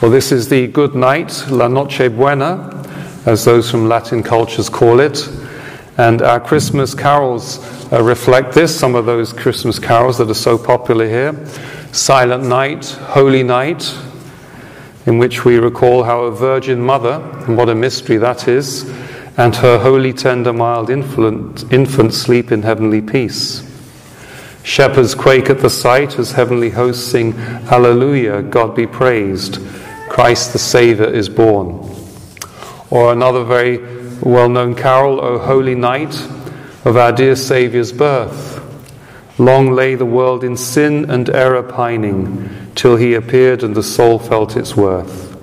Well, this is the good night, La Noche Buena, as those from Latin cultures call it. And our Christmas carols uh, reflect this, some of those Christmas carols that are so popular here. Silent Night, Holy Night, in which we recall how a Virgin Mother, and what a mystery that is, and her holy, tender, mild infant, infant sleep in heavenly peace. Shepherds quake at the sight as heavenly hosts sing, Alleluia, God be praised. Christ the Saviour is born. Or another very well known carol, O Holy Night of our dear Saviour's birth. Long lay the world in sin and error pining, till he appeared and the soul felt its worth.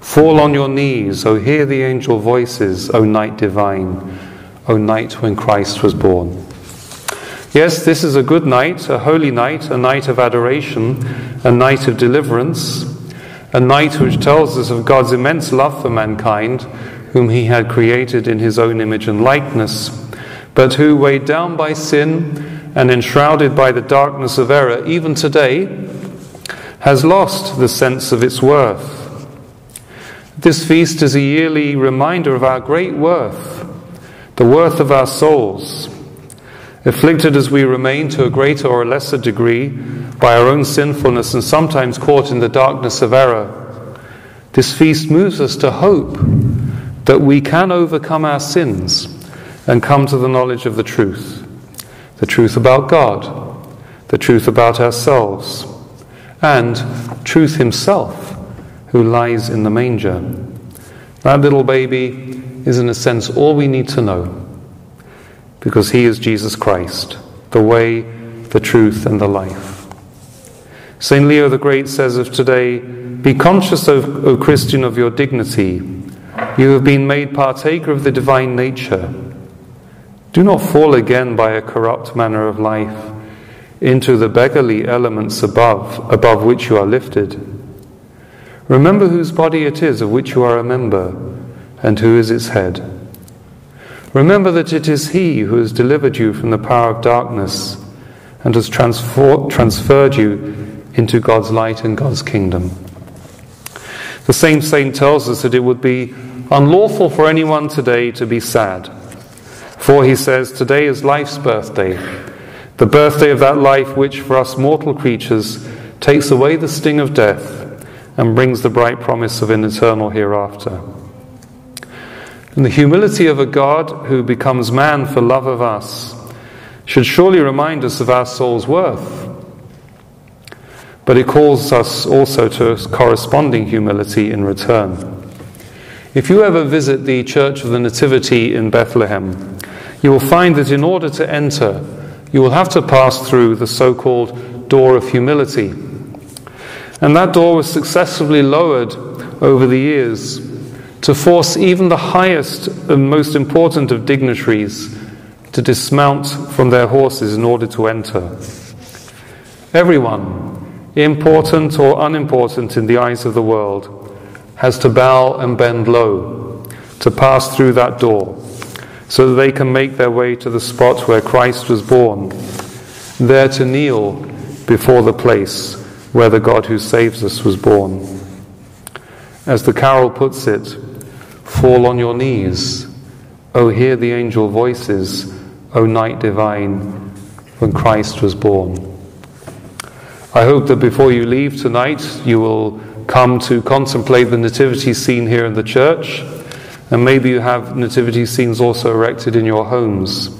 Fall on your knees, O hear the angel voices, O night divine, O night when Christ was born. Yes, this is a good night, a holy night, a night of adoration, a night of deliverance a night which tells us of God's immense love for mankind, whom He had created in His own image and likeness, but who, weighed down by sin and enshrouded by the darkness of error, even today, has lost the sense of its worth. This feast is a yearly reminder of our great worth, the worth of our souls afflicted as we remain to a greater or a lesser degree by our own sinfulness and sometimes caught in the darkness of error, this feast moves us to hope that we can overcome our sins and come to the knowledge of the truth the truth about God, the truth about ourselves, and truth Himself who lies in the manger. That little baby is, in a sense, all we need to know because he is Jesus Christ, the way, the truth, and the life. St. Leo the Great says of today Be conscious, o, o Christian, of your dignity. You have been made partaker of the divine nature. Do not fall again by a corrupt manner of life into the beggarly elements above, above which you are lifted. Remember whose body it is of which you are a member, and who is its head. Remember that it is He who has delivered you from the power of darkness and has transfer- transferred you into God's light and God's kingdom. The same saint tells us that it would be unlawful for anyone today to be sad. For he says, Today is life's birthday, the birthday of that life which, for us mortal creatures, takes away the sting of death and brings the bright promise of an eternal hereafter. And the humility of a God who becomes man for love of us should surely remind us of our soul's worth. But it calls us also to corresponding humility in return. If you ever visit the Church of the Nativity in Bethlehem, you will find that in order to enter, you will have to pass through the so called door of humility. And that door was successfully lowered over the years to force even the highest and most important of dignitaries to dismount from their horses in order to enter. Everyone, important or unimportant in the eyes of the world, has to bow and bend low to pass through that door so that they can make their way to the spot where Christ was born, there to kneel before the place where the God who saves us was born. As the carol puts it, Fall on your knees. O hear the angel voices, O night divine, when Christ was born. I hope that before you leave tonight, you will come to contemplate the nativity scene here in the church, and maybe you have nativity scenes also erected in your homes.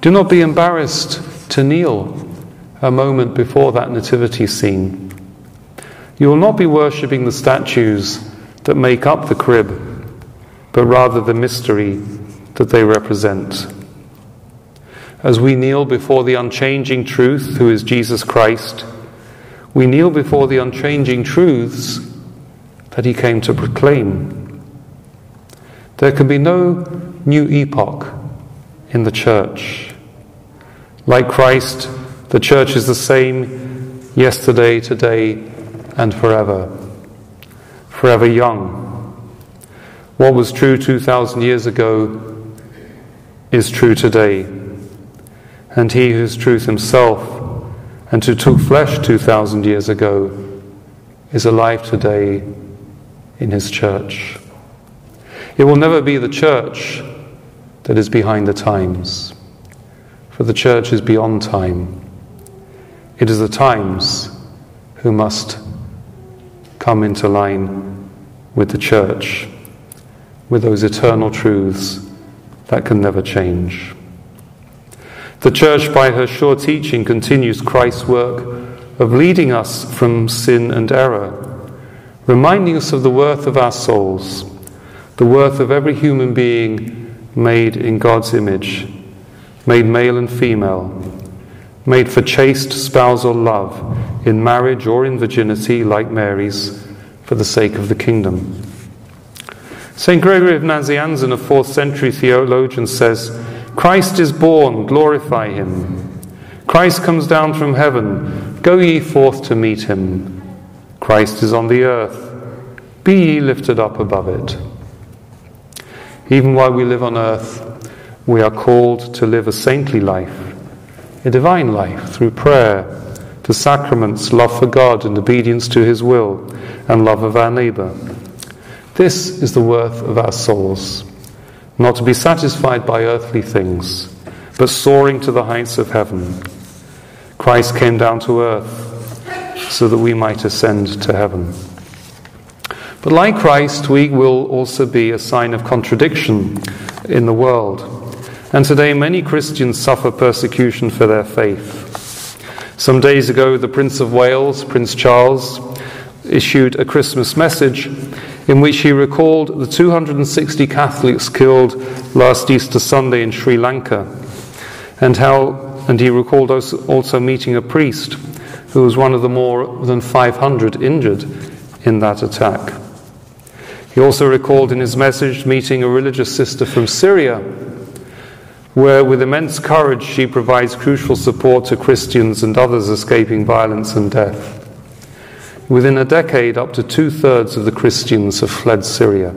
Do not be embarrassed to kneel a moment before that nativity scene. You will not be worshipping the statues that make up the crib but rather the mystery that they represent. As we kneel before the unchanging truth, who is Jesus Christ, we kneel before the unchanging truths that he came to proclaim. There can be no new epoch in the church. Like Christ, the church is the same yesterday, today, and forever. Forever young what was true 2,000 years ago is true today. And he who is truth himself and who took flesh 2,000 years ago is alive today in His church. It will never be the church that is behind the times, for the church is beyond time. It is the times who must come into line with the church, with those eternal truths that can never change. The church, by her sure teaching, continues Christ's work of leading us from sin and error, reminding us of the worth of our souls, the worth of every human being made in God's image, made male and female, made for chaste spousal love, in marriage or in virginity, like Mary's, for the sake of the kingdom. St. Gregory of Nazianzen, a fourth century theologian, says, Christ is born, glorify him. Christ comes down from heaven, go ye forth to meet him. Christ is on the earth, be ye lifted up above it. Even while we live on earth, we are called to live a saintly life, a divine life through prayer, the sacraments, love for God and obedience to his will, and love of our neighbour. This is the worth of our souls not to be satisfied by earthly things, but soaring to the heights of heaven. Christ came down to earth so that we might ascend to heaven. But like Christ, we will also be a sign of contradiction in the world. And today, many Christians suffer persecution for their faith. Some days ago, the Prince of Wales, Prince Charles, issued a Christmas message in which he recalled the 260 Catholics killed last Easter Sunday in Sri Lanka, and how and he recalled also meeting a priest who was one of the more than 500 injured in that attack. He also recalled in his message meeting a religious sister from Syria, where with immense courage she provides crucial support to Christians and others escaping violence and death. Within a decade, up to two thirds of the Christians have fled Syria.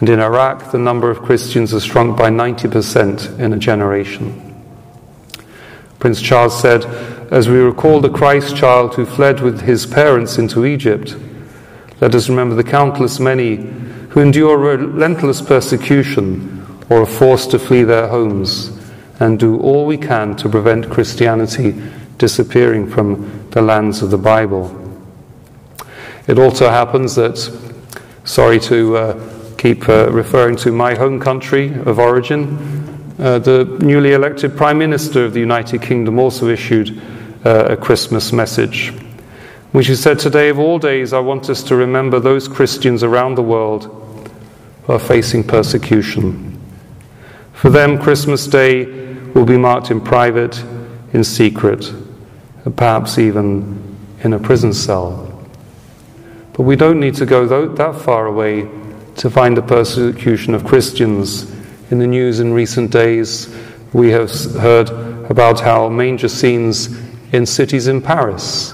And in Iraq, the number of Christians has shrunk by 90% in a generation. Prince Charles said, As we recall the Christ child who fled with his parents into Egypt, let us remember the countless many who endure relentless persecution or are forced to flee their homes and do all we can to prevent Christianity disappearing from the lands of the Bible. It also happens that, sorry to uh, keep uh, referring to my home country of origin, uh, the newly elected Prime Minister of the United Kingdom also issued uh, a Christmas message, which he said, Today of all days, I want us to remember those Christians around the world who are facing persecution. For them, Christmas Day will be marked in private, in secret, perhaps even in a prison cell. But we don't need to go that far away to find the persecution of Christians. In the news in recent days, we have heard about how manger scenes in cities in Paris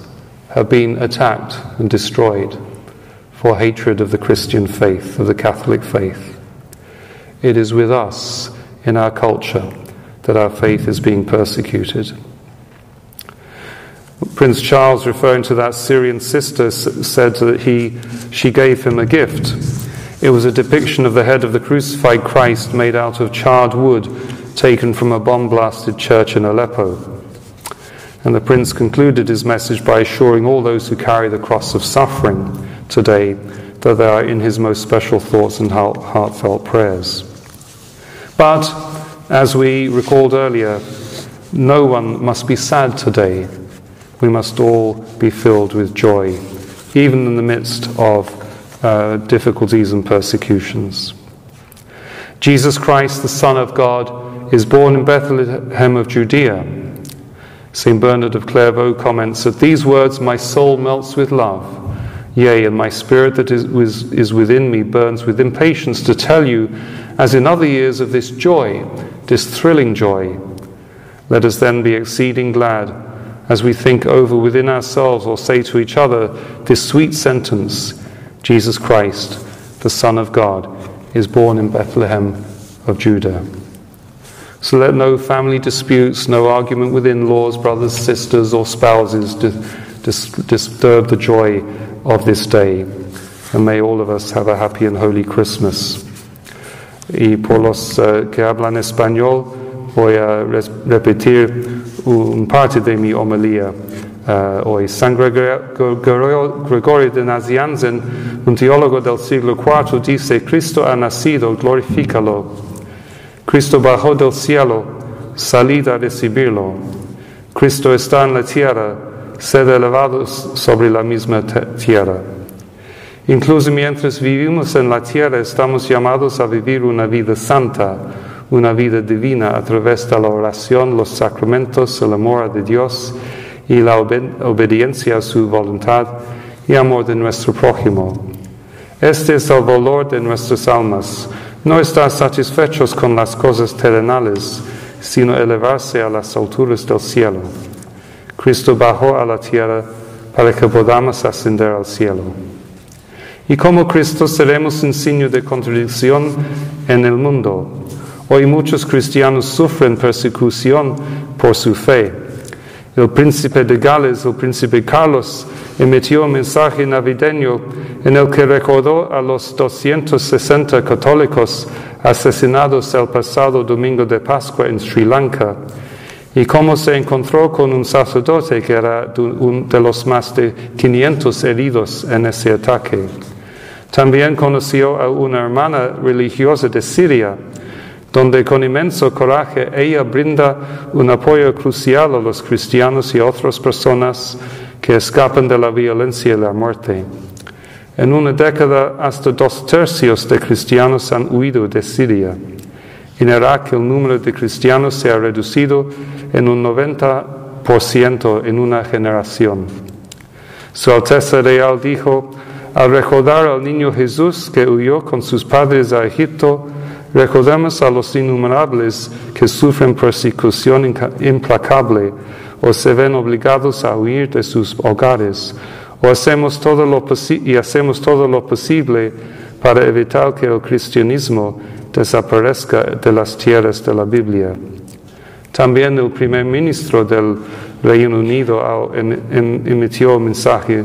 have been attacked and destroyed for hatred of the Christian faith, of the Catholic faith. It is with us in our culture that our faith is being persecuted. Prince Charles, referring to that Syrian sister, said that he, she gave him a gift. It was a depiction of the head of the crucified Christ made out of charred wood taken from a bomb blasted church in Aleppo. And the prince concluded his message by assuring all those who carry the cross of suffering today that they are in his most special thoughts and heartfelt prayers. But, as we recalled earlier, no one must be sad today we must all be filled with joy, even in the midst of uh, difficulties and persecutions. Jesus Christ, the Son of God, is born in Bethlehem of Judea. St. Bernard of Clairvaux comments that these words, My soul melts with love. Yea, and my spirit that is, is within me burns with impatience to tell you, as in other years, of this joy, this thrilling joy. Let us then be exceeding glad as we think over within ourselves or say to each other this sweet sentence Jesus Christ, the Son of God, is born in Bethlehem of Judah. So let no family disputes, no argument within laws, brothers, sisters, or spouses de- dis- disturb the joy of this day. And may all of us have a happy and holy Christmas. Y por los uh, que hablan español, voy a repetir un parte de mi homilía. Uh, hoy San Gregorio, Gregorio de Nazianzen, un teólogo del siglo IV, dice, Cristo ha nacido, glorifícalo. Cristo bajó del cielo, salid a recibirlo. Cristo está en la tierra, sed elevados sobre la misma tierra. Incluso mientras vivimos en la tierra, estamos llamados a vivir una vida santa, una vida divina a través de la oración, los sacramentos, el amor de Dios y la obed obediencia a su voluntad y amor de nuestro prójimo. Este es el valor de nuestras almas, no estar satisfechos con las cosas terrenales, sino elevarse a las alturas del cielo. Cristo bajó a la tierra para que podamos ascender al cielo. Y como Cristo seremos un signo de contradicción en el mundo. Hoy muchos cristianos sufren persecución por su fe. El príncipe de Gales, el príncipe Carlos, emitió un mensaje navideño en el que recordó a los 260 católicos asesinados el pasado domingo de Pascua en Sri Lanka y cómo se encontró con un sacerdote que era de los más de 500 heridos en ese ataque. También conoció a una hermana religiosa de Siria, donde con inmenso coraje ella brinda un apoyo crucial a los cristianos y otras personas que escapan de la violencia y la muerte. En una década, hasta dos tercios de cristianos han huido de Siria. En Irak el número de cristianos se ha reducido en un 90% en una generación. Su Alteza Real dijo, al recordar al niño Jesús que huyó con sus padres a Egipto, recordemos a los innumerables que sufren persecución implacable o se ven obligados a huir de sus hogares, o hacemos todo lo y hacemos todo lo posible para evitar que el cristianismo desaparezca de las tierras de la Biblia. También el primer ministro del Reino Unido emitió un mensaje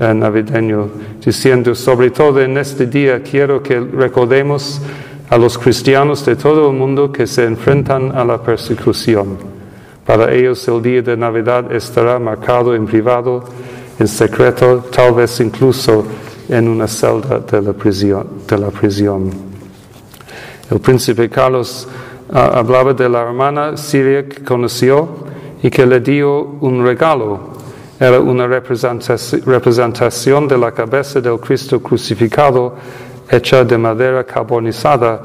navideño diciendo, sobre todo en este día quiero que recordemos a los cristianos de todo el mundo que se enfrentan a la persecución. Para ellos el día de Navidad estará marcado en privado, en secreto, tal vez incluso en una celda de la prisión. De la prisión. El príncipe Carlos uh, hablaba de la hermana siria que conoció y que le dio un regalo. Era una representación de la cabeza del Cristo crucificado hecha de madera carbonizada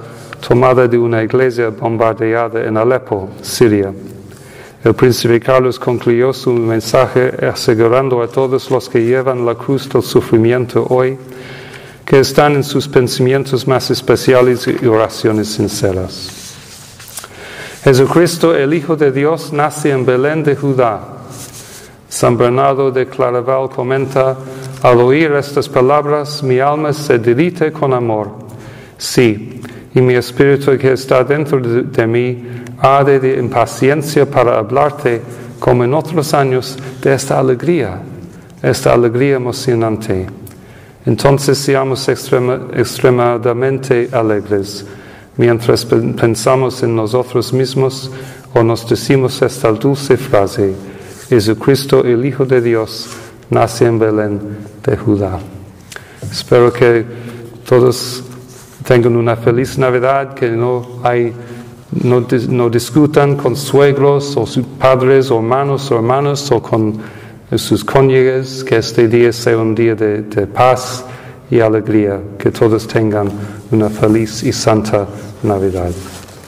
tomada de una iglesia bombardeada en Alepo, Siria. El príncipe Carlos concluyó su mensaje asegurando a todos los que llevan la cruz del sufrimiento hoy que están en sus pensamientos más especiales y oraciones sinceras. Jesucristo, el Hijo de Dios, nace en Belén de Judá. San Bernardo de Claraval comenta, al oír estas palabras, mi alma se derrite con amor. Sí, y mi espíritu que está dentro de, de mí arde de impaciencia para hablarte, como en otros años, de esta alegría, esta alegría emocionante. Entonces seamos extrema, extremadamente alegres mientras pensamos en nosotros mismos o nos decimos esta dulce frase, Jesucristo, el Hijo de Dios, nace en Belén de Judá. Espero que todos tengan una feliz Navidad, que no, hay, no, no discutan con suegros o sus padres o hermanos o hermanas o con sus cónyuges, que este día sea un día de, de paz y alegría, que todos tengan una feliz y santa Navidad.